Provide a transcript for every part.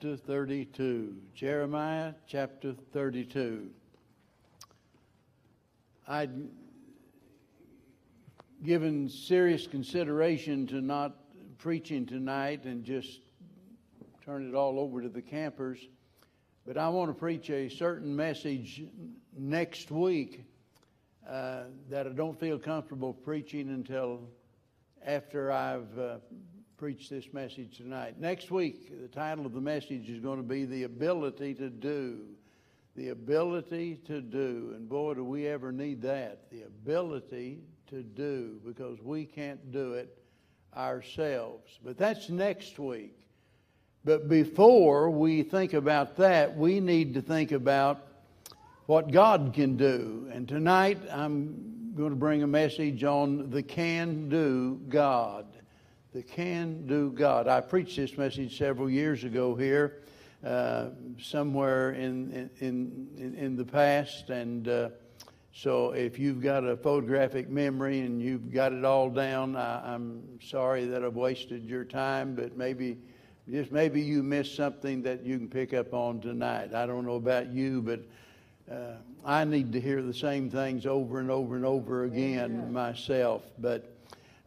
chapter 32. Jeremiah chapter 32. I'd given serious consideration to not preaching tonight and just turn it all over to the campers, but I want to preach a certain message next week uh, that I don't feel comfortable preaching until after I've uh, preached this message tonight. Next week, the title of the message is going to be The Ability to Do. The ability to do. And boy, do we ever need that. The ability to do because we can't do it ourselves. But that's next week. But before we think about that, we need to think about what God can do. And tonight I'm going to bring a message on the can do God. The can do God. I preached this message several years ago here, uh, somewhere in, in, in, in, the past. And uh, so if you've got a photographic memory and you've got it all down, I, I'm sorry that I've wasted your time, but maybe just maybe you missed something that you can pick up on tonight. I don't know about you, but uh, I need to hear the same things over and over and over again Amen. myself. But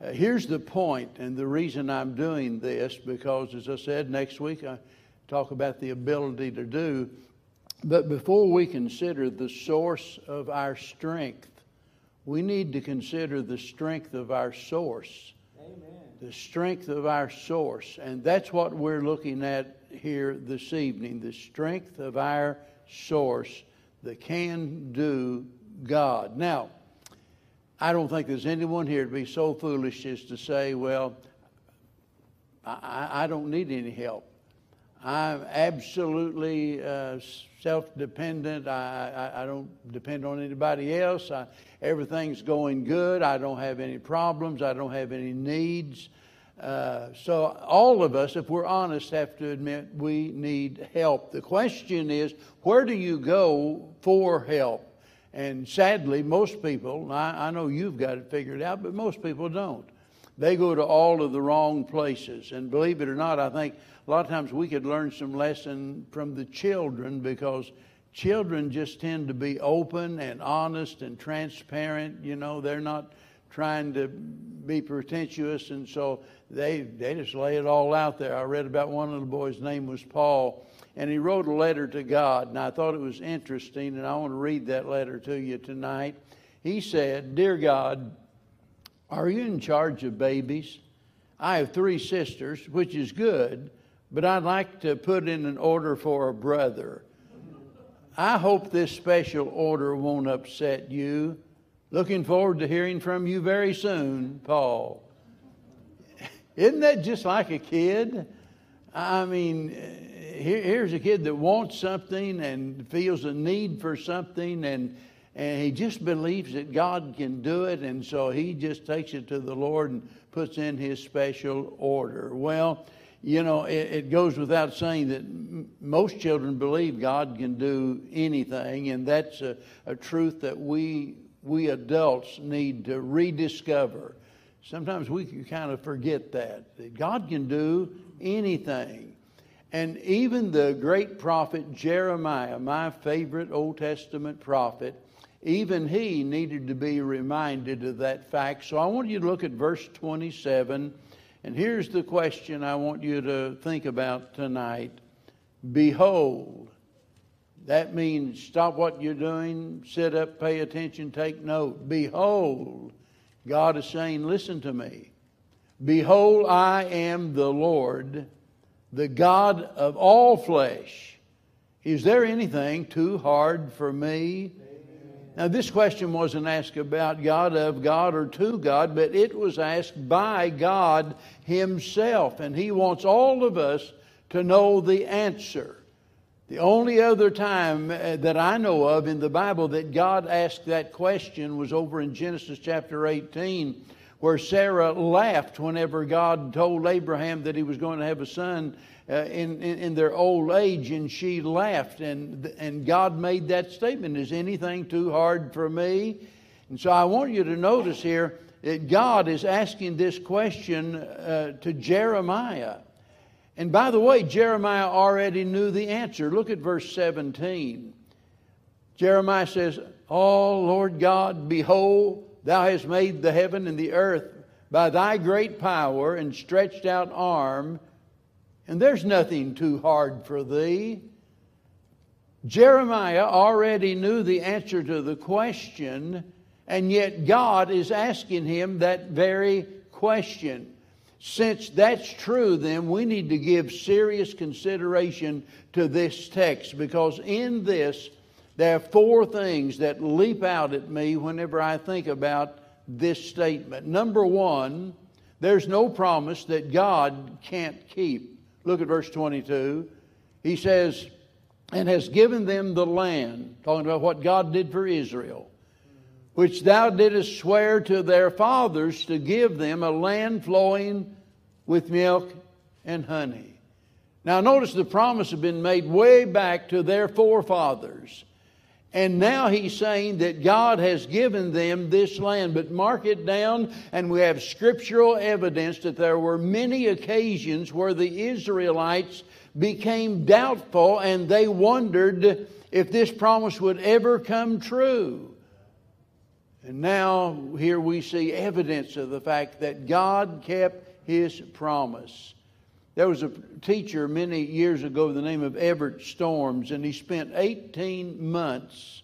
uh, here's the point, and the reason I'm doing this because, as I said, next week I talk about the ability to do. But before we consider the source of our strength, we need to consider the strength of our source. Amen. The strength of our source. And that's what we're looking at here this evening the strength of our source the can do God. Now, I don't think there's anyone here to be so foolish as to say, well, I, I don't need any help. I'm absolutely uh, self dependent. I, I, I, don't depend on anybody else. I, everything's going good. I don't have any problems. I don't have any needs. Uh, so, all of us, if we're honest, have to admit we need help. The question is, where do you go for help? And sadly, most people, I, I know you've got it figured out, but most people don't. They go to all of the wrong places. And believe it or not, I think a lot of times we could learn some lesson from the children because children just tend to be open and honest and transparent. You know, they're not trying to be pretentious, and so they they just lay it all out there. I read about one of the boys' name was Paul, and he wrote a letter to God, and I thought it was interesting, and I want to read that letter to you tonight. He said, "Dear God, are you in charge of babies? I have three sisters, which is good, but I'd like to put in an order for a brother." I hope this special order won't upset you. Looking forward to hearing from you very soon, Paul. Isn't that just like a kid? I mean, here, here's a kid that wants something and feels a need for something, and, and he just believes that God can do it, and so he just takes it to the Lord and puts in his special order. Well, you know, it, it goes without saying that m- most children believe God can do anything, and that's a, a truth that we we adults need to rediscover. Sometimes we can kind of forget that, that God can do anything. And even the great prophet Jeremiah, my favorite Old Testament prophet, even he needed to be reminded of that fact. So I want you to look at verse 27. And here's the question I want you to think about tonight Behold, that means stop what you're doing, sit up, pay attention, take note. Behold, God is saying, Listen to me. Behold, I am the Lord, the God of all flesh. Is there anything too hard for me? Now, this question wasn't asked about God, of God, or to God, but it was asked by God Himself. And He wants all of us to know the answer. The only other time uh, that I know of in the Bible that God asked that question was over in Genesis chapter 18, where Sarah laughed whenever God told Abraham that he was going to have a son uh, in, in, in, their old age, and she laughed. And, and God made that statement Is anything too hard for me? And so I want you to notice here that God is asking this question uh, to Jeremiah. And by the way, Jeremiah already knew the answer. Look at verse 17. Jeremiah says, Oh, Lord God, behold, thou hast made the heaven and the earth by thy great power and stretched out arm, and there's nothing too hard for thee. Jeremiah already knew the answer to the question, and yet God is asking him that very question. Since that's true, then we need to give serious consideration to this text because in this, there are four things that leap out at me whenever I think about this statement. Number one, there's no promise that God can't keep. Look at verse 22. He says, and has given them the land, talking about what God did for Israel, which thou didst swear to their fathers to give them a land flowing with milk and honey. Now, notice the promise had been made way back to their forefathers. And now he's saying that God has given them this land. But mark it down, and we have scriptural evidence that there were many occasions where the Israelites became doubtful and they wondered if this promise would ever come true. And now here we see evidence of the fact that God kept his promise. There was a teacher many years ago, the name of Everett Storms, and he spent 18 months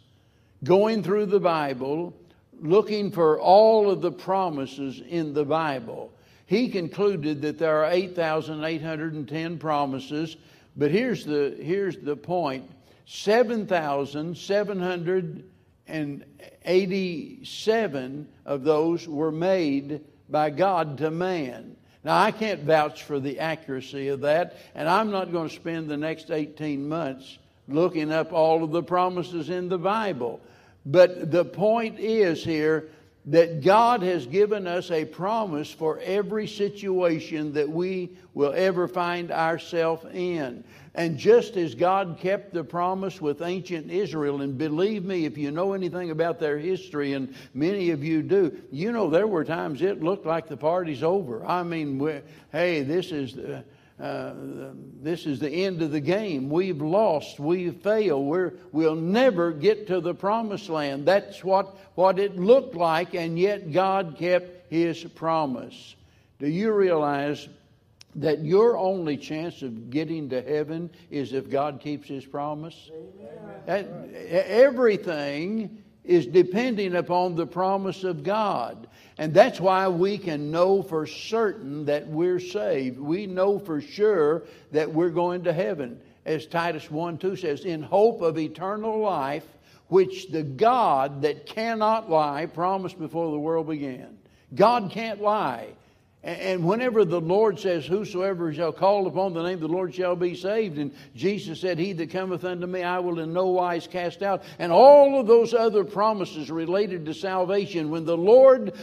going through the Bible looking for all of the promises in the Bible he concluded that there are 8,810 promises, but here's the, here's the point 7,787 of those were made by God to man. Now, I can't vouch for the accuracy of that, and I'm not going to spend the next 18 months looking up all of the promises in the Bible. But the point is here that God has given us a promise for every situation that we will ever find ourselves in. And just as God kept the promise with ancient Israel, and believe me, if you know anything about their history, and many of you do, you know there were times it looked like the party's over. I mean, hey, this is. Uh, uh, this is the end of the game. We've lost. We've failed. We're, we'll never get to the promised land. That's what, what it looked like, and yet God kept His promise. Do you realize that your only chance of getting to heaven is if God keeps His promise? That, everything is depending upon the promise of God. And that's why we can know for certain that we're saved. We know for sure that we're going to heaven. As Titus 1 2 says, in hope of eternal life, which the God that cannot lie promised before the world began. God can't lie. And whenever the Lord says, Whosoever shall call upon the name of the Lord shall be saved, and Jesus said, He that cometh unto me I will in no wise cast out, and all of those other promises related to salvation, when the Lord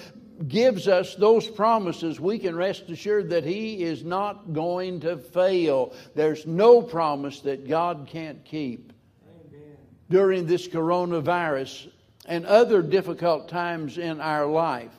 gives us those promises, we can rest assured that He is not going to fail. There's no promise that God can't keep. Amen. During this coronavirus and other difficult times in our life,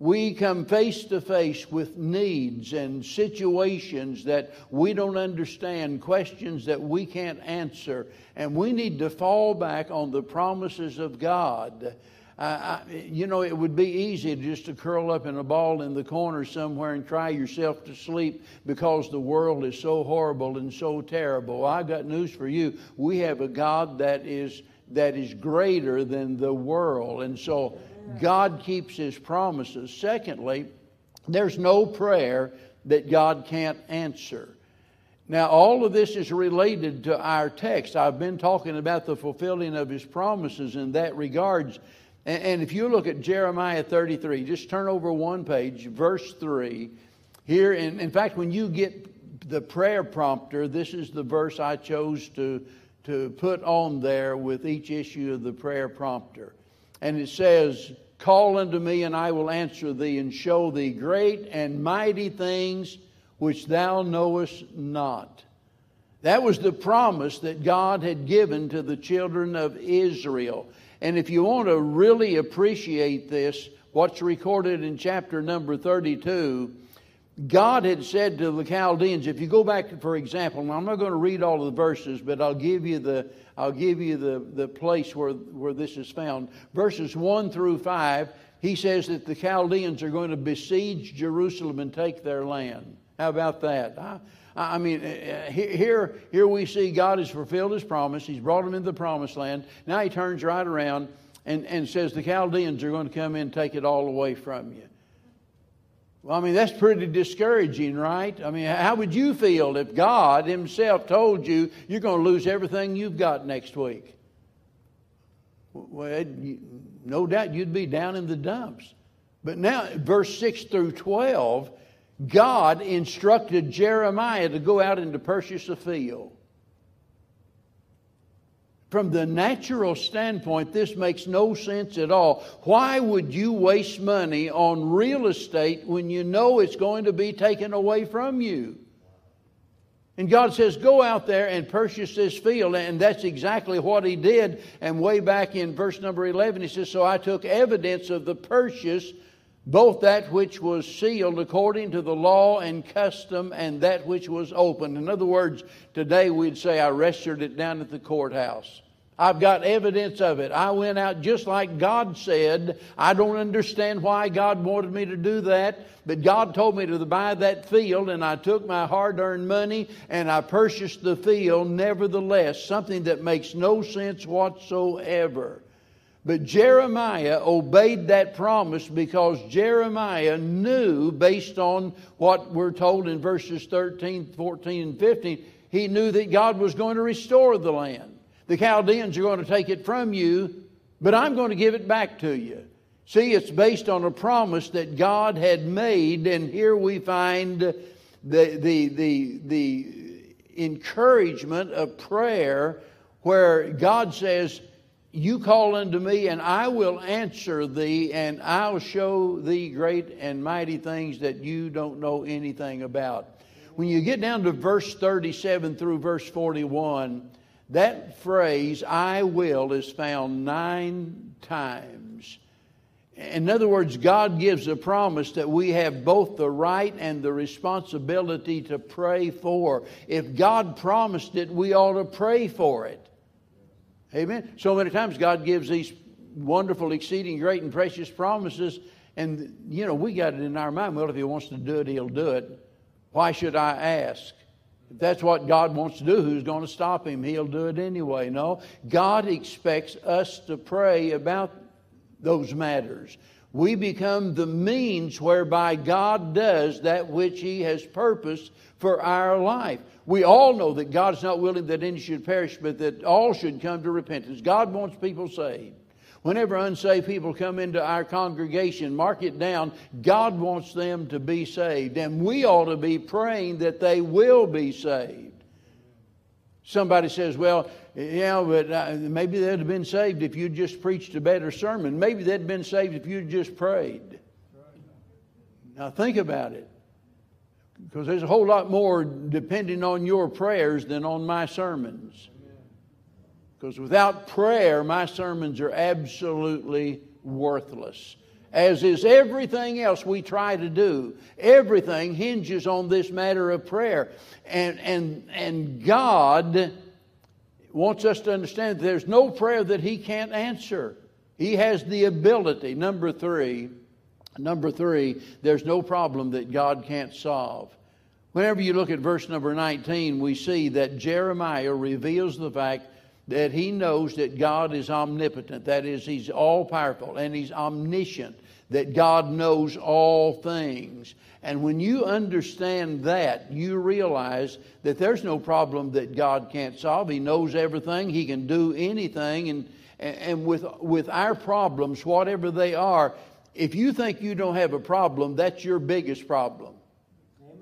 we come face to face with needs and situations that we don't understand, questions that we can't answer, and we need to fall back on the promises of God I, you know, it would be easy just to curl up in a ball in the corner somewhere and cry yourself to sleep because the world is so horrible and so terrible. I've got news for you. We have a God that is that is greater than the world, and so God keeps His promises. Secondly, there's no prayer that God can't answer. Now, all of this is related to our text. I've been talking about the fulfilling of his promises in that regards. And, if you look at Jeremiah 33, just turn over one page, verse 3. Here, in, in fact, when you get the prayer prompter, this is the verse I chose to, to put on there with each issue of the prayer prompter. And it says, Call unto me, and I will answer thee, and show thee great and mighty things which thou knowest not. That was the promise that God had given to the children of Israel. And if you want to really appreciate this, what's recorded in chapter number 32, God had said to the Chaldeans, if you go back, for example, I'm not going to read all of the verses, but I'll give you the, I'll give you the, the place where, where this is found. Verses 1 through 5, he says that the Chaldeans are going to besiege Jerusalem and take their land. How about that? I, I mean, uh, uh, here, here we see God has fulfilled his promise. He's brought them into the promised land. Now he turns right around and, and says the Chaldeans are going to come in and take it all away from you. Well, I mean, that's pretty discouraging, right? I mean, how would you feel if God Himself told you you're going to lose everything you've got next week? Well, no doubt you'd be down in the dumps. But now, verse 6 through 12, God instructed Jeremiah to go out and to purchase a field. From the natural standpoint, this makes no sense at all. Why would you waste money on real estate when you know it's going to be taken away from you? And God says, Go out there and purchase this field. And that's exactly what he did. And way back in verse number 11, he says, So I took evidence of the purchase both that which was sealed according to the law and custom and that which was open. In other words, today we'd say, I registered it down at the courthouse. I've got evidence of it. I went out just like God said. I don't understand why God wanted me to do that, but God told me to buy that field, and I took my hard earned money and I purchased the field, nevertheless, something that makes no sense whatsoever. But Jeremiah obeyed that promise because Jeremiah knew, based on what we're told in verses 13, 14, and 15, he knew that God was going to restore the land. The Chaldeans are going to take it from you, but I'm going to give it back to you. See, it's based on a promise that God had made, and here we find the, the, the, the encouragement of prayer where God says, you call unto me, and I will answer thee, and I'll show thee great and mighty things that you don't know anything about. When you get down to verse 37 through verse 41, that phrase, I will, is found nine times. In other words, God gives a promise that we have both the right and the responsibility to pray for. If God promised it, we ought to pray for it. Amen. So many times God gives these wonderful, exceeding great and precious promises, and you know, we got it in our mind. Well, if He wants to do it, He'll do it. Why should I ask? If that's what God wants to do, who's going to stop Him? He'll do it anyway. No, God expects us to pray about those matters. We become the means whereby God does that which He has purposed for our life. We all know that God's not willing that any should perish, but that all should come to repentance. God wants people saved. Whenever unsaved people come into our congregation, mark it down, God wants them to be saved. And we ought to be praying that they will be saved. Somebody says, well, yeah, but uh, maybe they'd have been saved if you'd just preached a better sermon. Maybe they'd been saved if you'd just prayed. Now think about it. Because there's a whole lot more depending on your prayers than on my sermons. Because without prayer, my sermons are absolutely worthless. As is everything else we try to do. Everything hinges on this matter of prayer. And, and, and God wants us to understand that there's no prayer that He can't answer. He has the ability. Number three, Number three, there's no problem that God can't solve. Whenever you look at verse number 19, we see that Jeremiah reveals the fact that he knows that God is omnipotent. That is, he's all powerful and he's omniscient, that God knows all things. And when you understand that, you realize that there's no problem that God can't solve. He knows everything, He can do anything. And, and with, with our problems, whatever they are, if you think you don't have a problem, that's your biggest problem.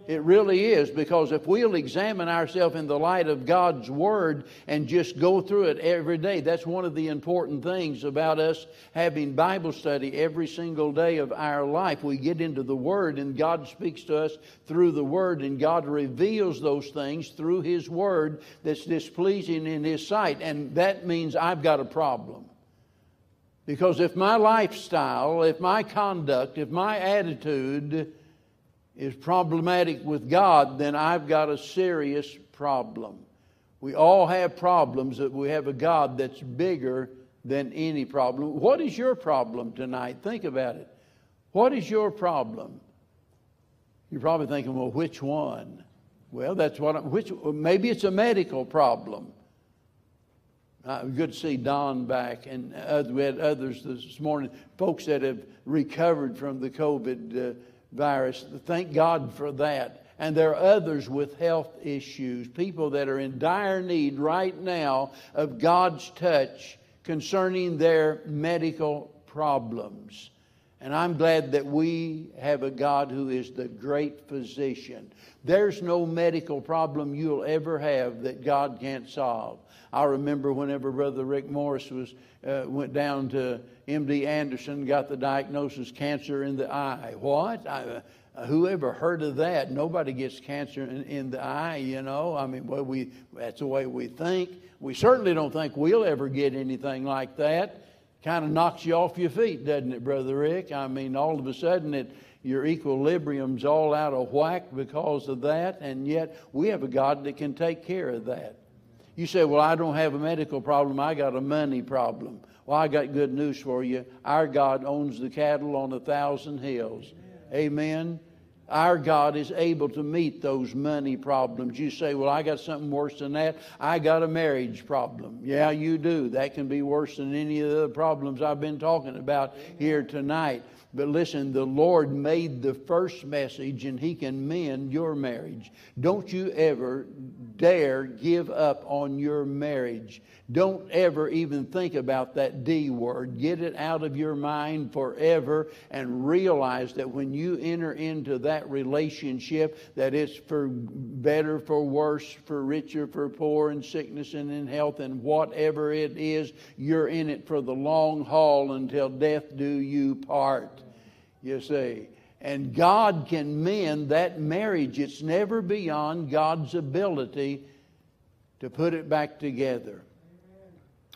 It really is because if we'll examine ourselves in the light of God's Word and just go through it every day, that's one of the important things about us having Bible study every single day of our life. We get into the Word and God speaks to us through the Word and God reveals those things through His Word that's displeasing in His sight. And that means I've got a problem. Because if my lifestyle, if my conduct, if my attitude is problematic with God, then I've got a serious problem. We all have problems, that we have a God that's bigger than any problem. What is your problem tonight? Think about it. What is your problem? You're probably thinking, well, which one? Well, that's what. I'm, which maybe it's a medical problem. Uh, good to see Don back, and other, we had others this morning, folks that have recovered from the COVID uh, virus. Thank God for that. And there are others with health issues, people that are in dire need right now of God's touch concerning their medical problems. And I'm glad that we have a God who is the great physician. There's no medical problem you'll ever have that God can't solve. I remember whenever Brother Rick Morris was uh, went down to M.D. Anderson, got the diagnosis cancer in the eye. What? I, uh, who ever heard of that? Nobody gets cancer in, in, the eye, you know. I mean, well, we that's the way we think. We certainly don't think we'll ever get anything like that kind of knocks you off your feet, doesn't it, Brother Rick? I mean, all of a sudden it, your equilibrium's all out of whack because of that, and yet we have a God that can take care of that. You say, Well, I don't have a medical problem, I got a money problem. Well, I got good news for you. Our God owns the cattle on a thousand hills. Amen. Our God is able to meet those money problems. You say, Well, I got something worse than that. I got a marriage problem. Yeah, you do. That can be worse than any of the problems I've been talking about here tonight. But listen, the Lord made the first message and He can mend your marriage. Don't you ever dare give up on your marriage. Don't ever even think about that D word. Get it out of your mind forever and realize that when you enter into that relationship, that it's for better, for worse, for richer, for poor, in sickness and in health, and whatever it is, you're in it for the long haul until death do you part. You see. And God can mend that marriage. It's never beyond God's ability to put it back together.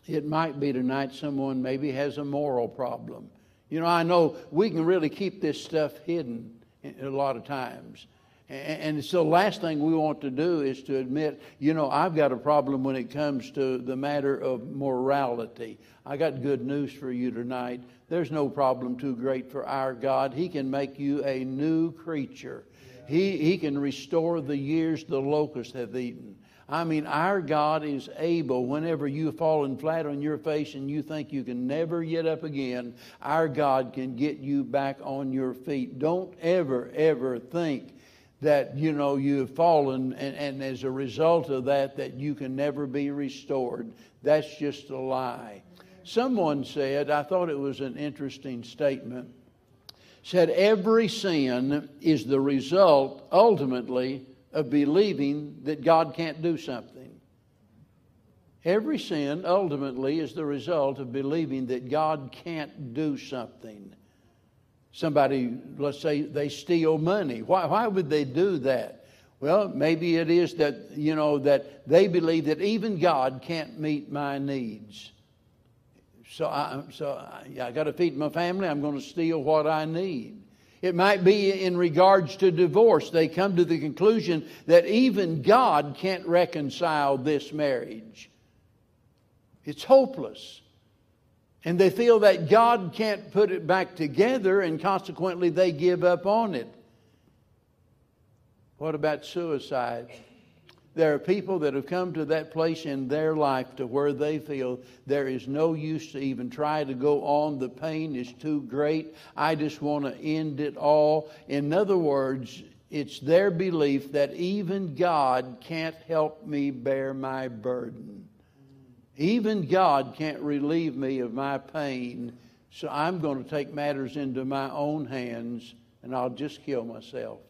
It might be tonight someone maybe has a moral problem. You know, I know we can really keep this stuff hidden a lot of times. And so, the last thing we want to do is to admit, you know, I've got a problem when it comes to the matter of morality. I got good news for you tonight. There's no problem too great for our God. He can make you a new creature, He, he can restore the years the locust have eaten. I mean, our God is able, whenever you've fallen flat on your face and you think you can never get up again, our God can get you back on your feet. Don't ever, ever think that, you know, you have fallen and, and as a result of that, that you can never be restored. That's just a lie. Someone said, I thought it was an interesting statement, said, every sin is the result, ultimately, of believing that God can't do something. Every sin ultimately is the result of believing that God can't do something. Somebody, let's say they steal money. Why, why would they do that? Well, maybe it is that, you know, that they believe that even God can't meet my needs. So I, so I, I got to feed my family. I'm going to steal what I need. It might be in regards to divorce. They come to the conclusion that even God can't reconcile this marriage. It's hopeless. And they feel that God can't put it back together, and consequently, they give up on it. What about suicide? There are people that have come to that place in their life to where they feel there is no use to even try to go on. The pain is too great. I just want to end it all. In other words, it's their belief that even God can't help me bear my burden. Even God can't relieve me of my pain. So I'm going to take matters into my own hands and I'll just kill myself.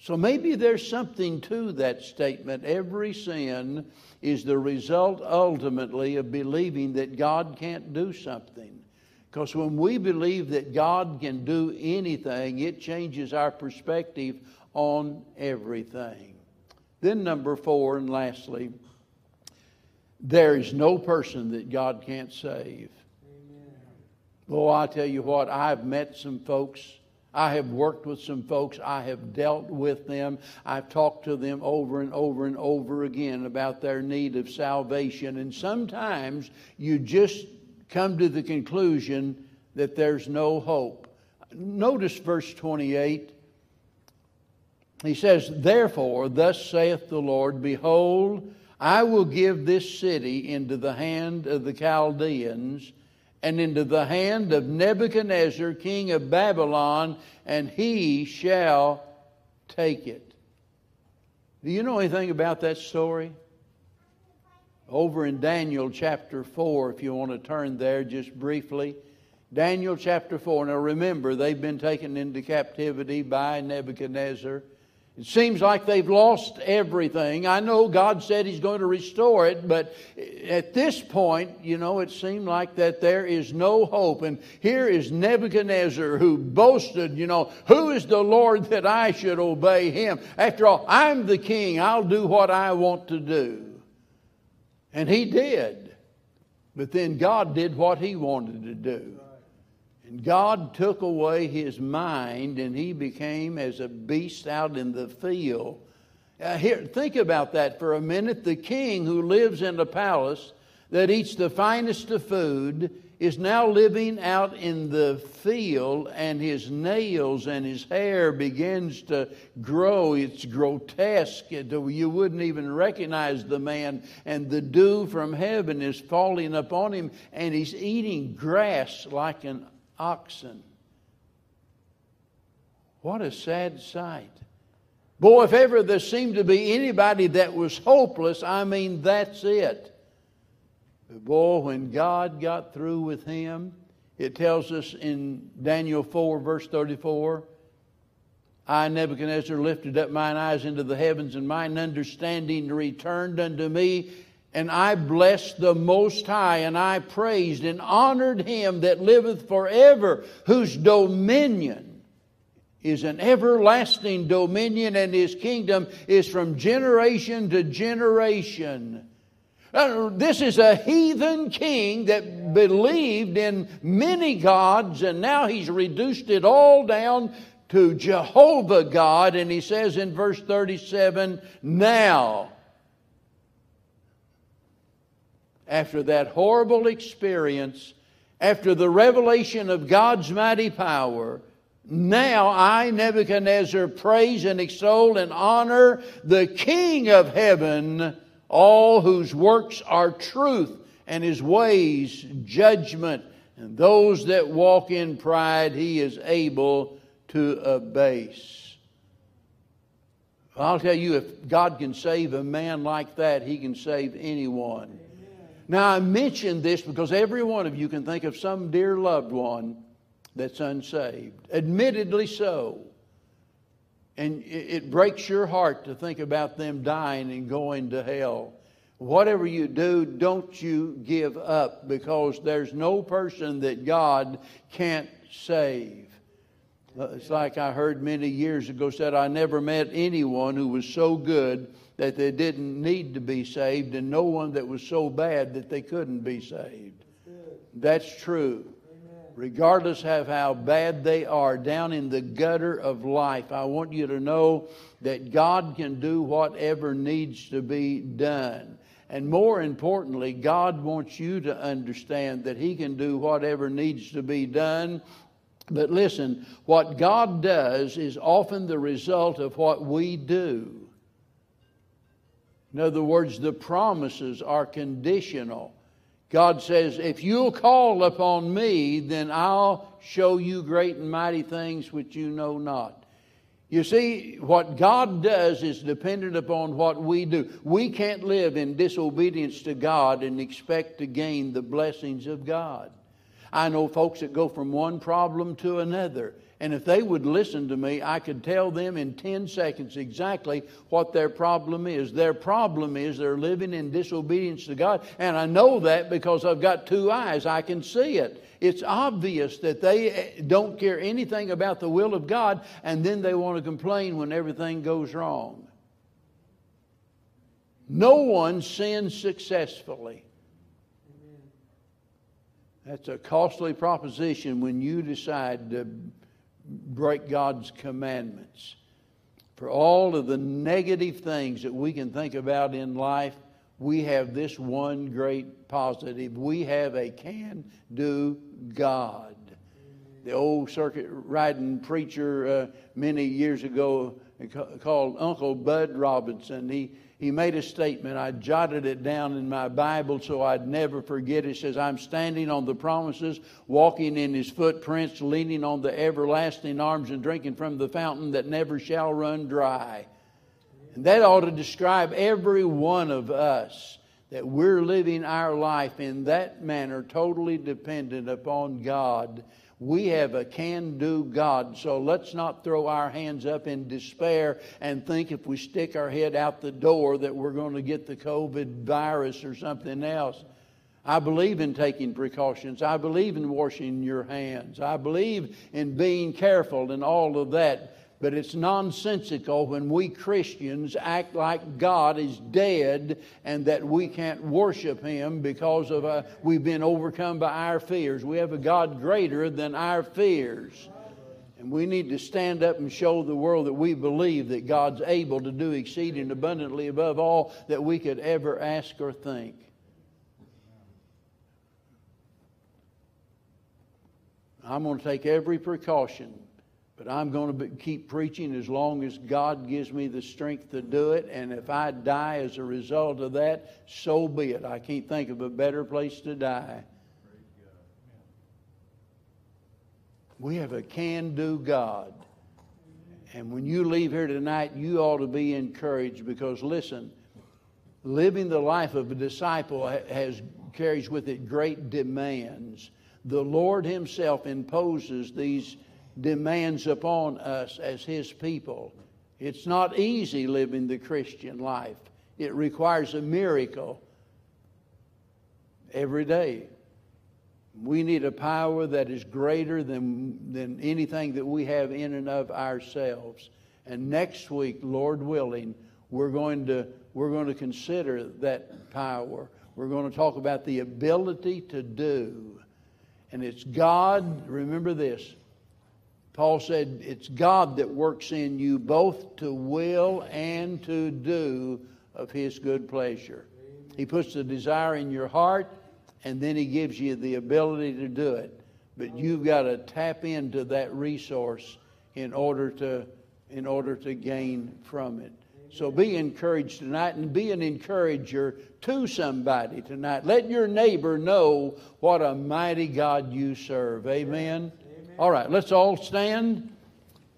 So maybe there's something to that statement. Every sin is the result ultimately of believing that God can't do something. Because when we believe that God can do anything, it changes our perspective on everything. Then, number four, and lastly, there is no person that God can't save. Amen. Oh, I tell you what, I've met some folks I have worked with some folks. I have dealt with them. I've talked to them over and over and over again about their need of salvation. And sometimes you just come to the conclusion that there's no hope. Notice verse 28. He says, Therefore, thus saith the Lord, Behold, I will give this city into the hand of the Chaldeans and into the hand of Nebuchadnezzar, king of Babylon, and he shall take it. Do you know anything about that story? Over in Daniel chapter 4, if you want to turn there just briefly. Daniel chapter 4. Now remember, they've been taken into captivity by Nebuchadnezzar. It seems like they've lost everything. I know God said He's going to restore it, but at this point, you know, it seemed like that there is no hope. And here is Nebuchadnezzar who boasted, you know, who is the Lord that I should obey him? After all, I'm the king. I'll do what I want to do. And he did. But then God did what he wanted to do. God took away his mind and he became as a beast out in the field. Uh, here, think about that for a minute. The king who lives in a palace that eats the finest of food is now living out in the field and his nails and his hair begins to grow it's grotesque you wouldn't even recognize the man and the dew from heaven is falling upon him and he's eating grass like an oxen. What a sad sight. Boy, if ever there seemed to be anybody that was hopeless, I mean, that's it. But boy, when God got through with him, it tells us in Daniel 4, verse 34 I, Nebuchadnezzar, lifted up mine eyes into the heavens, and mine understanding returned unto me, and I blessed the Most High, and I praised and honored him that liveth forever, whose dominion is an everlasting dominion, and his kingdom is from generation to generation. Uh, this is a heathen king that believed in many gods, and now he's reduced it all down to Jehovah God. And he says in verse 37 Now, after that horrible experience, after the revelation of God's mighty power, now I, Nebuchadnezzar, praise and extol and honor the King of heaven, all whose works are truth and his ways judgment. And those that walk in pride, he is able to abase. I'll tell you, if God can save a man like that, he can save anyone. Now, I mention this because every one of you can think of some dear loved one that's unsaved. Admittedly so. And it breaks your heart to think about them dying and going to hell. Whatever you do, don't you give up because there's no person that God can't save. It's like I heard many years ago said, I never met anyone who was so good that they didn't need to be saved, and no one that was so bad that they couldn't be saved. That's true. Regardless of how bad they are, down in the gutter of life, I want you to know that God can do whatever needs to be done. And more importantly, God wants you to understand that He can do whatever needs to be done. But listen, what God does is often the result of what we do. In other words, the promises are conditional. God says, If you'll call upon me, then I'll show you great and mighty things which you know not. You see, what God does is dependent upon what we do. We can't live in disobedience to God and expect to gain the blessings of God. I know folks that go from one problem to another. And if they would listen to me, I could tell them in 10 seconds exactly what their problem is. Their problem is they're living in disobedience to God. And I know that because I've got two eyes. I can see it. It's obvious that they eh, don't care anything about the will of God, and then they want to complain when everything goes wrong. No one sins successfully. That's a costly proposition when you decide to break God's commandments. For all of the negative things that we can think about in life, we have this one great positive. We have a can do God. The old circuit riding preacher uh, many years ago called Uncle Bud Robinson, he he made a statement. I jotted it down in my Bible so I'd never forget. It says, I'm standing on the promises, walking in his footprints, leaning on the everlasting arms, and drinking from the fountain that never shall run dry. And that ought to describe every one of us that we're living our life in that manner, totally dependent upon God we have a can do God, so let's not throw our hands up in despair and think if we stick our head out the door that we're going to get the COVID virus or something else. I believe in taking precautions. I believe in washing your hands. I believe in being careful and all of that. But it's nonsensical when we Christians act like God is dead and that we can't worship Him because of uh, we've been overcome by our fears. We have a God greater than our fears. And we need to stand up and show the world that we believe that God's able to do exceeding abundantly above all that we could ever ask or think. I'm going to take every precaution but I'm going to be, keep preaching as long as God gives me the strength to do it. And if I die as a result of that, so be it. I can't think of a better place to die. We have a can do God. And when you leave here tonight, you ought to be encouraged because, listen, living the life of a disciple has, carries with it great demands. The Lord Himself imposes these demands upon us as His people. It's not easy living the Christian life, it requires a miracle every day. We need a power that is greater than, than anything that we have in and of ourselves. And next week, Lord willing, we're going to, we're going to consider that power. We're going to talk about the ability to do. And it's God, remember this, Paul said, It's God that works in you both to will and to do of His good pleasure. He puts the desire in your heart, and then He gives you the ability to do it. But you've got to tap into that resource in order to, in order to gain from it. So be encouraged tonight and be an encourager to somebody tonight. Let your neighbor know what a mighty God you serve. Amen. All right, let's all stand.